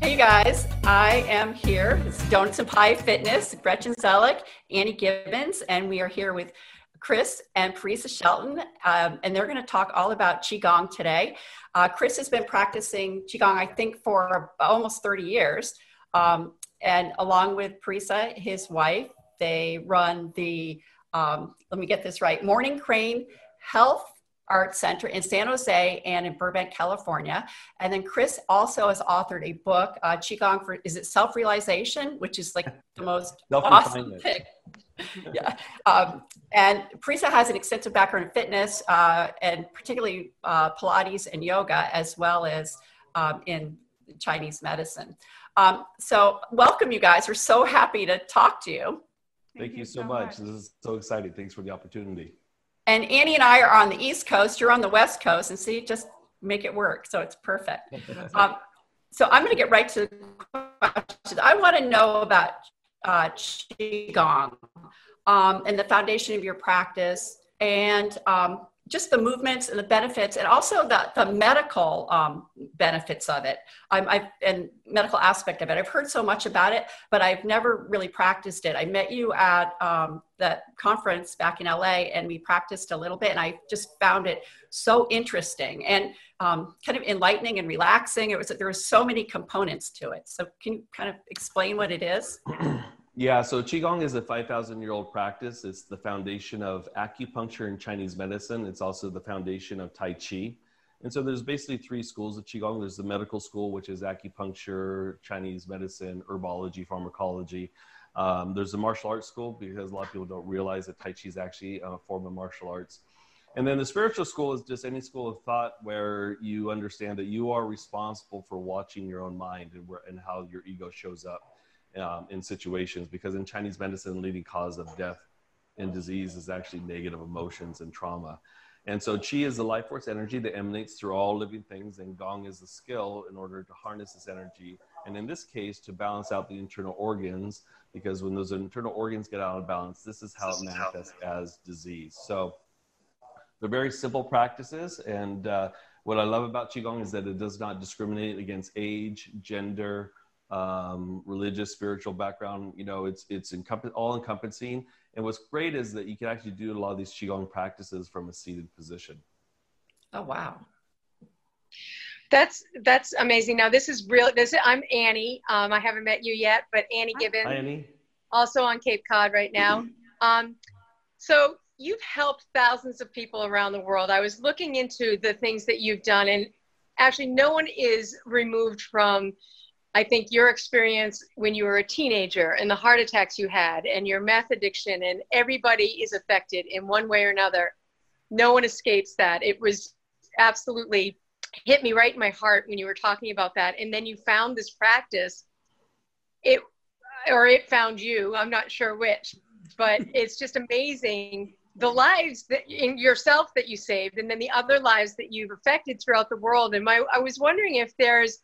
Hey guys, I am here. It's Donuts and Pie Fitness, Gretchen Zellick, Annie Gibbons, and we are here with Chris and Parisa Shelton, um, and they're going to talk all about Qigong today. Uh, Chris has been practicing Qigong, I think, for almost 30 years. Um, and along with Parisa, his wife, they run the, um, let me get this right, Morning Crane Health Arts Center in San Jose and in Burbank, California. And then Chris also has authored a book, uh, Qigong for, is it self realization, which is like the most awesome thing. yeah. Um, and Parisa has an extensive background in fitness uh, and particularly uh, Pilates and yoga, as well as um, in Chinese medicine. Um, so, welcome, you guys. We're so happy to talk to you. Thank, you, so much. much. This is so exciting. Thanks for the opportunity. And Annie and I are on the East Coast. You're on the West Coast, and see, just make it work. So it's perfect. Um, so I'm going to get right to the questions. I want to know about uh, Qigong um, and the foundation of your practice and um, just the movements and the benefits and also the, the medical um, benefits of it. I'm, I've, and medical aspect of it. I've heard so much about it but i've never really practiced it. I met you at um, that conference back in la and we practiced a little bit and i just found it so interesting and um, kind of enlightening and relaxing. It was there were so many components to it. So can you kind of explain what it is Yeah, so Qigong is a 5,000 year old practice. It's the foundation of acupuncture and Chinese medicine. It's also the foundation of Tai Chi. And so there's basically three schools of Qigong. There's the medical school, which is acupuncture, Chinese medicine, herbology, pharmacology. Um, there's the martial arts school because a lot of people don't realize that Tai Chi is actually a form of martial arts. And then the spiritual school is just any school of thought where you understand that you are responsible for watching your own mind and, where, and how your ego shows up um, in situations because in Chinese medicine, the leading cause of death and disease is actually negative emotions and trauma. And so qi is the life force energy that emanates through all living things, and gong is the skill in order to harness this energy. And in this case, to balance out the internal organs, because when those internal organs get out of balance, this is how it manifests as disease. So they're very simple practices. And uh, what I love about Qigong is that it does not discriminate against age, gender, um, religious, spiritual background. You know, it's it's encompass, all encompassing. And what's great is that you can actually do a lot of these qigong practices from a seated position. Oh wow. That's that's amazing. Now this is real. This I'm Annie. Um, I haven't met you yet, but Annie Gibbons. Hi, Annie. Also on Cape Cod right now. Um, so you've helped thousands of people around the world. I was looking into the things that you've done, and actually, no one is removed from I think your experience when you were a teenager and the heart attacks you had and your meth addiction and everybody is affected in one way or another. No one escapes that. It was absolutely hit me right in my heart when you were talking about that. And then you found this practice. It or it found you. I'm not sure which, but it's just amazing the lives that in yourself that you saved and then the other lives that you've affected throughout the world. And my I was wondering if there's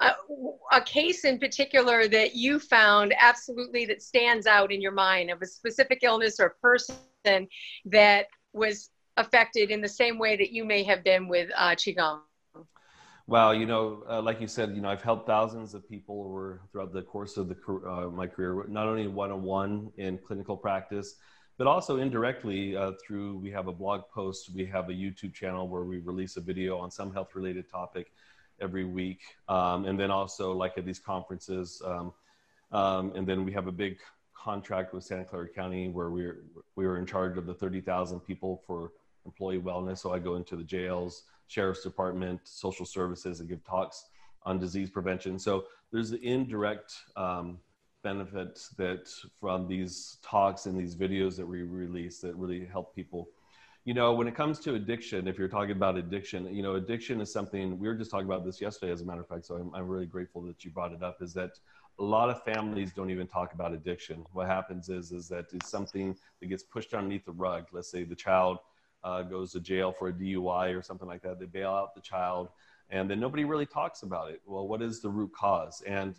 a, case in particular that you found absolutely that stands out in your mind of a specific illness or person that was affected in the same way that you may have been with uh, qigong? Well you know uh, like you said you know i've helped thousands of people over throughout the course of the, uh, my career not only one-on-one in clinical practice but also indirectly uh, through we have a blog post we have a youtube channel where we release a video on some health related topic every week. Um, and then also like at these conferences. Um, um, and then we have a big contract with Santa Clara County where we're, we were in charge of the 30,000 people for employee wellness. So I go into the jails, sheriff's department, social services and give talks on disease prevention. So there's the indirect um, benefits that from these talks and these videos that we release that really help people you know, when it comes to addiction, if you're talking about addiction, you know, addiction is something we were just talking about this yesterday, as a matter of fact. So I'm, I'm really grateful that you brought it up. Is that a lot of families don't even talk about addiction. What happens is is that it's something that gets pushed underneath the rug. Let's say the child uh, goes to jail for a DUI or something like that. They bail out the child, and then nobody really talks about it. Well, what is the root cause? And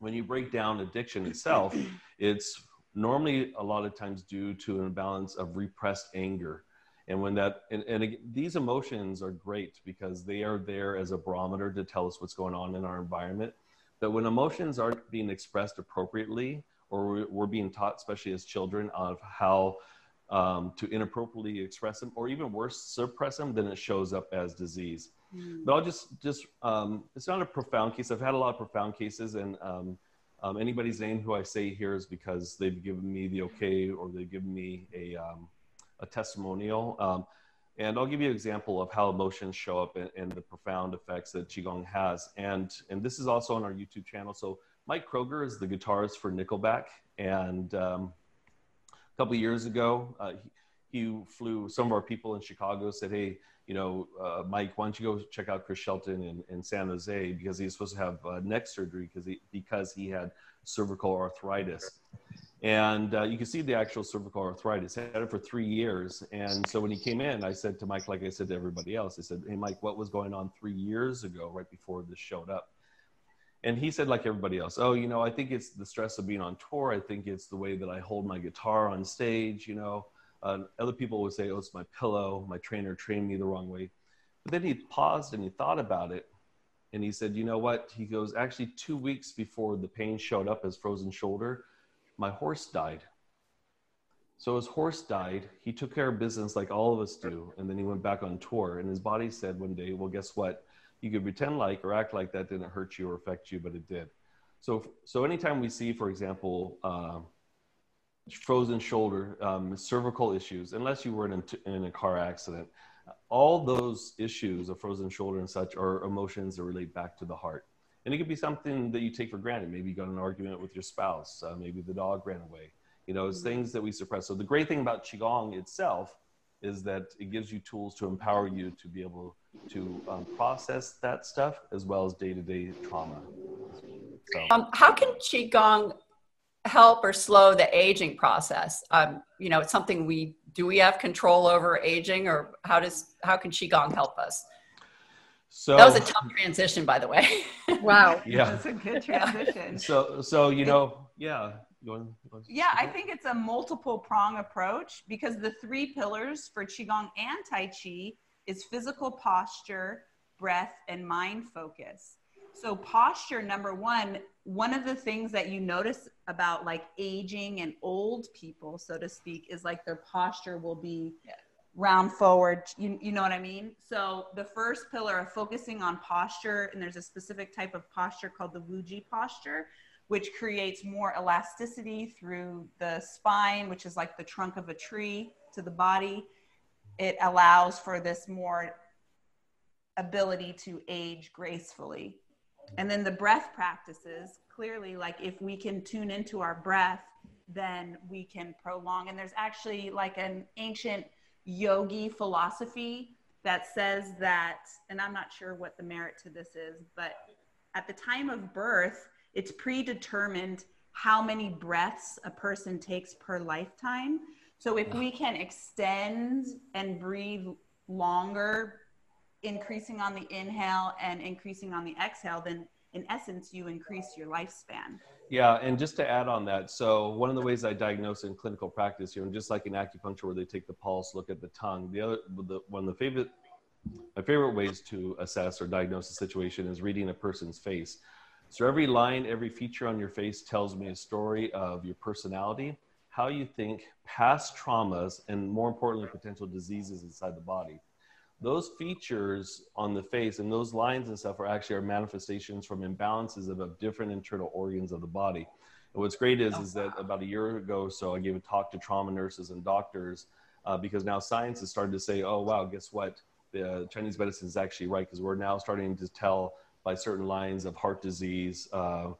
when you break down addiction itself, it's normally a lot of times due to an imbalance of repressed anger and when that and, and these emotions are great because they are there as a barometer to tell us what's going on in our environment that when emotions aren't being expressed appropriately, or we're being taught, especially as children, of how um, to inappropriately express them, or even worse, suppress them, then it shows up as disease. Mm. But I'll just just um, it's not a profound case. I've had a lot of profound cases, and um, um, anybody's name who I say here is because they've given me the okay or they've given me a um, a testimonial. Um, and I'll give you an example of how emotions show up and, the profound effects that Qigong has. And, and this is also on our YouTube channel. So Mike Kroeger is the guitarist for Nickelback. And um, a couple years ago, uh, he, he, flew some of our people in Chicago, said, hey, you know, uh, Mike, why don't you go check out Chris Shelton in, in San Jose because he's supposed to have uh, neck surgery because he, because he had cervical arthritis and uh, you can see the actual cervical arthritis. Had it for three years, and so when he came in, I said to Mike, like I said to everybody else, I said, "Hey, Mike, what was going on three years ago, right before this showed up?" And he said, like everybody else, "Oh, you know, I think it's the stress of being on tour. I think it's the way that I hold my guitar on stage. You know, uh, other people would say, "Oh, it's my pillow. My trainer trained me the wrong way." But then he paused and he thought about it, and he said, "You know what?" He goes, "Actually, two weeks before the pain showed up as frozen shoulder." My horse died. So his horse died. He took care of business like all of us do, and then he went back on tour. And his body said one day, "Well, guess what? You could pretend like or act like that didn't hurt you or affect you, but it did." So, so anytime we see, for example, uh, frozen shoulder, um, cervical issues, unless you were in a, in a car accident, all those issues of frozen shoulder and such are emotions that relate back to the heart. And it could be something that you take for granted. Maybe you got an argument with your spouse. Uh, maybe the dog ran away. You know, it's mm-hmm. things that we suppress. So the great thing about Qigong itself is that it gives you tools to empower you to be able to um, process that stuff as well as day-to-day trauma. So. Um, how can Qigong help or slow the aging process? Um, you know, it's something we, do we have control over aging or how does, how can Qigong help us? So that was a tough transition, by the way. wow. Yeah. That's a good transition. So, so, you know, yeah. yeah, I think it's a multiple prong approach because the three pillars for Qigong and Tai Chi is physical posture, breath, and mind focus. So, posture, number one, one of the things that you notice about like aging and old people, so to speak, is like their posture will be round forward. You, you know what I mean? So the first pillar of focusing on posture, and there's a specific type of posture called the Wuji posture, which creates more elasticity through the spine, which is like the trunk of a tree to the body. It allows for this more ability to age gracefully. And then the breath practices, clearly, like if we can tune into our breath, then we can prolong. And there's actually like an ancient yogi philosophy that says that, and I'm not sure what the merit to this is, but at the time of birth, it's predetermined how many breaths a person takes per lifetime. So if we can extend and breathe longer, increasing on the inhale and increasing on the exhale, then in essence, you increase your lifespan. Yeah, and just to add on that, so one of the ways I diagnose in clinical practice, you know, just like in acupuncture where they take the pulse, look at the tongue, the other, the, one of the favorite, my favorite ways to assess or diagnose a situation is reading a person's face. So every line, every feature on your face tells me a story of your personality, how you think, past traumas, and more importantly, potential diseases inside the body those features on the face and those lines and stuff are actually are manifestations from imbalances of, of different internal organs of the body. And what's great is, is that about a year ago, so I gave a talk to trauma nurses and doctors uh, because now science has started to say, oh, wow, guess what? The Chinese medicine is actually right because we're now starting to tell by certain lines of heart disease, uh,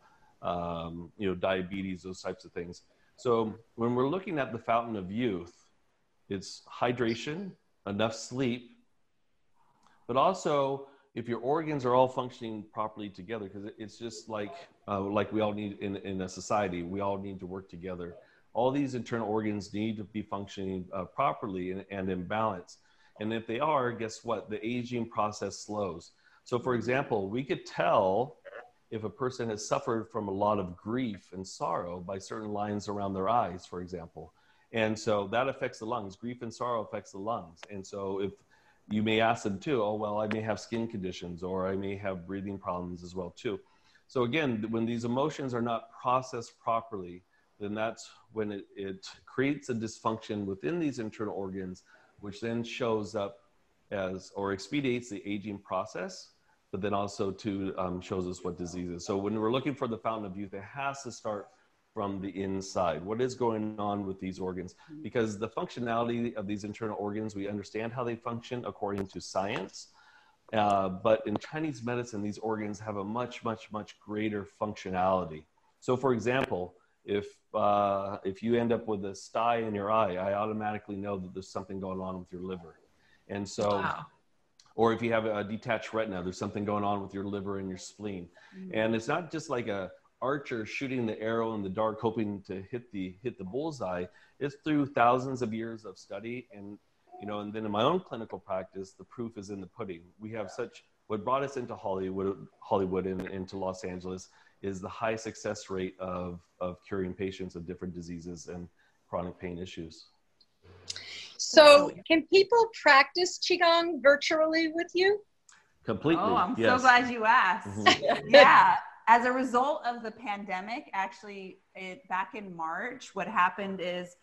um, you know, diabetes, those types of things. So when we're looking at the fountain of youth, it's hydration, enough sleep, but also if your organs are all functioning properly together, because it's just like uh, like we all need in, in a society, we all need to work together. All these internal organs need to be functioning uh, properly and, and in balance. And if they are, guess what? The aging process slows. So, for example, we could tell if a person has suffered from a lot of grief and sorrow by certain lines around their eyes, for example. And so that affects the lungs. Grief and sorrow affects the lungs. And so if you may ask them too, oh, well, I may have skin conditions or I may have breathing problems as well too. So again, when these emotions are not processed properly, then that's when it, it creates a dysfunction within these internal organs, which then shows up as or expedites the aging process, but then also to um, shows us what diseases. So when we're looking for the fountain of youth, it has to start from the inside. What is going on with these organs? Because the functionality of these internal organs, we understand how they function according to science. Uh, but in Chinese medicine, these organs have a much, much, much greater functionality. So, for example, if uh, if you end up with a sty in your eye, I automatically know that there's something going on with your liver. And so, wow. or if you have a detached retina, there's something going on with your liver and your spleen. Mm-hmm. And it's not just like a archer shooting the arrow in the dark, hoping to hit the hit the bullseye. It's through thousands of years of study, and you know, and then in my own clinical practice, the proof is in the pudding. We have such what brought us into Hollywood, Hollywood, and into Los Angeles is the high success rate of of curing patients of different diseases and chronic pain issues. So, can people practice qigong virtually with you? Completely. Oh, I'm yes. so glad you asked. Mm-hmm. yeah. As a result of the pandemic, actually, it, back in March, what happened is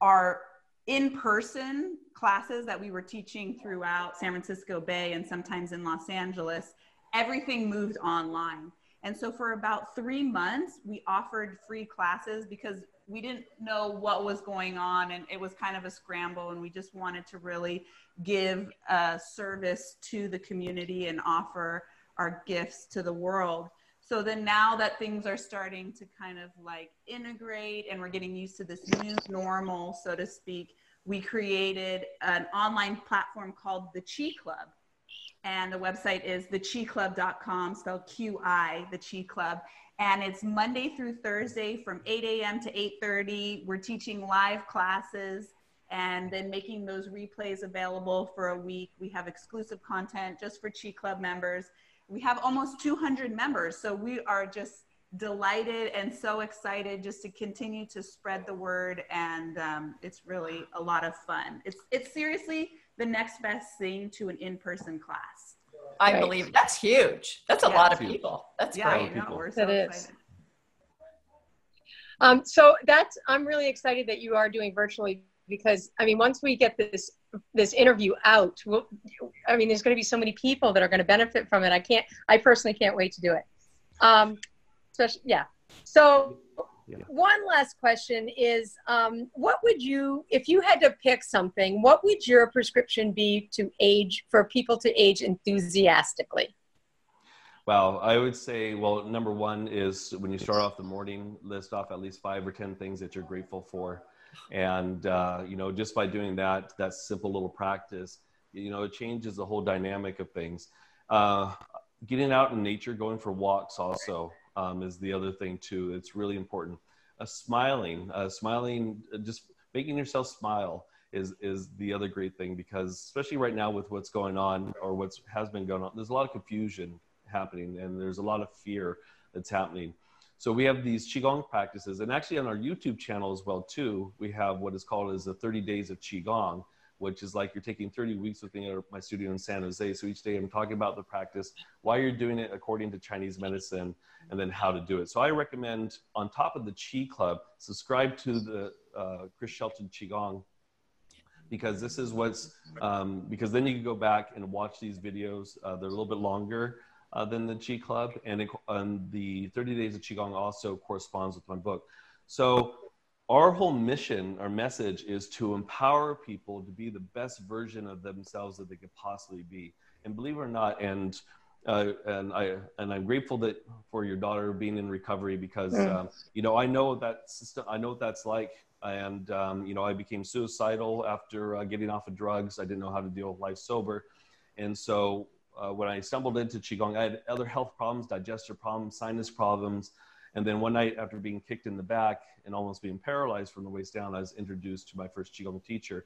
our in person classes that we were teaching throughout San Francisco Bay and sometimes in Los Angeles, everything moved online. And so for about three months, we offered free classes because we didn't know what was going on and it was kind of a scramble and we just wanted to really give a service to the community and offer our gifts to the world so then now that things are starting to kind of like integrate and we're getting used to this new normal so to speak we created an online platform called the chi club and the website is theqiclub.com spelled qi the chi club and it's Monday through Thursday from 8 a.m. to 8:30. We're teaching live classes and then making those replays available for a week. We have exclusive content just for Chi Club members. We have almost 200 members, so we are just delighted and so excited just to continue to spread the word and um, it's really a lot of fun it's it's seriously the next best thing to an in-person class I right. believe that's huge. That's a yeah, lot of people. That's yeah, great. Know, we're so that excited. Is. Um, so that's I'm really excited that you are doing virtually because I mean once we get this this interview out, we'll, I mean there's going to be so many people that are going to benefit from it. I can't I personally can't wait to do it. Um, especially yeah. So yeah. One last question is um, what would you, if you had to pick something, what would your prescription be to age, for people to age enthusiastically? Well, I would say, well, number one is when you start off the morning, list off at least five or 10 things that you're grateful for. And, uh, you know, just by doing that, that simple little practice, you know, it changes the whole dynamic of things. Uh, getting out in nature, going for walks also um, is the other thing too. It's really important. Uh, smiling, uh, smiling, uh, just making yourself smile is is the other great thing because especially right now with what's going on or what's has been going on, there's a lot of confusion happening and there's a lot of fear that's happening. So we have these qigong practices, and actually on our YouTube channel as well too, we have what is called as the 30 days of qigong, which is like you're taking 30 weeks with me at my studio in San Jose. So each day I'm talking about the practice, why you're doing it according to Chinese medicine, and then how to do it. So I recommend, on top of the Chi Club, subscribe to the uh, Chris Shelton Qigong because this is what's um, because then you can go back and watch these videos. Uh, they're a little bit longer uh, than the Chi Club, and, it, and the 30 Days of Qigong also corresponds with my book. So our whole mission, our message is to empower people to be the best version of themselves that they could possibly be. And believe it or not, and uh, and I and I'm grateful that for your daughter being in recovery because mm. um, you know I know that system I know what that's like and um, you know I became suicidal after uh, getting off of drugs I didn't know how to deal with life sober and so uh, when I stumbled into qigong I had other health problems digestive problems sinus problems and then one night after being kicked in the back and almost being paralyzed from the waist down I was introduced to my first qigong teacher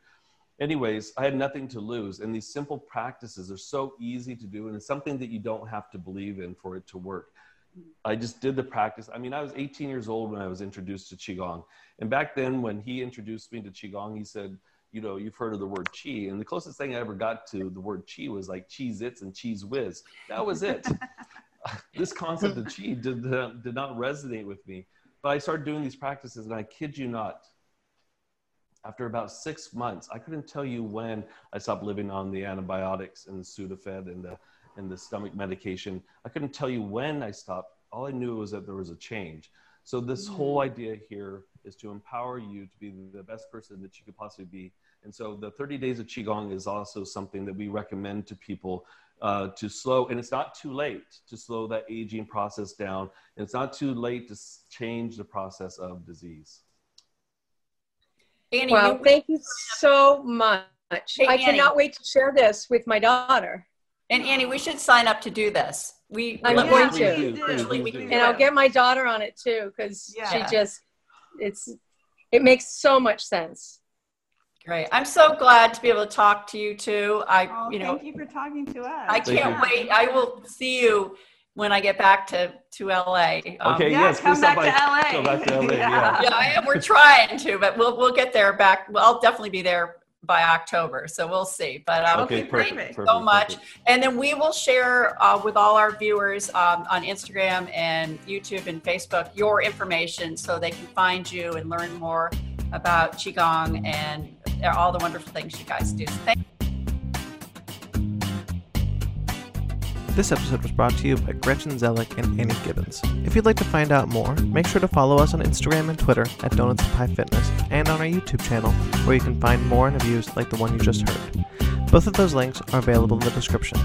anyways, I had nothing to lose. And these simple practices are so easy to do. And it's something that you don't have to believe in for it to work. I just did the practice. I mean, I was 18 years old when I was introduced to Qigong. And back then, when he introduced me to Qigong, he said, You know, you've heard of the word chi. And the closest thing I ever got to the word chi was like Cheez Its and Cheez Whiz. That was it. this concept of chi did, did not resonate with me. But I started doing these practices, and I kid you not, after about six months, I couldn't tell you when I stopped living on the antibiotics and the Sudafed and the and the stomach medication. I couldn't tell you when I stopped. All I knew was that there was a change. So this whole mm. idea here is to empower you to be the best person that you could possibly be. And so the 30 days of qigong is also something that we recommend to people uh, to slow, and it's not too late to slow that aging process down. And it's not too late to change the process of disease. Annie, well, you, thank you so much. Hey, I Annie. cannot wait to share this with my daughter. And Annie, we should sign up to do this. We I'm yeah, going to, do, and I'll get my daughter on it too because yeah. she just it's it makes so much sense. Great. I'm so glad to be able to talk to you too. I, oh, you know, thank you for talking to us. I can't wait. I will see you when I get back to to LA. Um, okay, yeah, yes, come back, by, LA. Come back to LA. yeah, yeah, yeah we're trying to, but we'll we'll get there back. Well, I'll definitely be there by October, so we'll see. But um, okay, perfect, thank you so much, perfect. and then we will share uh, with all our viewers um, on Instagram and YouTube and Facebook your information so they can find you and learn more about qigong and all the wonderful things you guys do. Thank This episode was brought to you by Gretchen Zellick and Annie Gibbons. If you'd like to find out more, make sure to follow us on Instagram and Twitter at Donuts and Pie Fitness and on our YouTube channel, where you can find more interviews like the one you just heard. Both of those links are available in the description.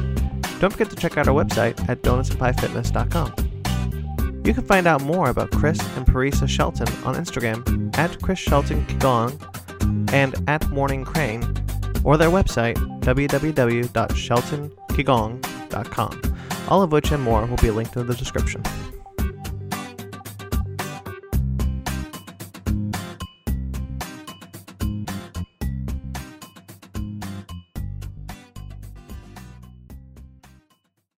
Don't forget to check out our website at donutsandpiefitness.com. You can find out more about Chris and Parisa Shelton on Instagram at Chris Shelton Qigong and at Morning Crane, or their website www.sheltonqigong.com all of which and more will be linked in the description.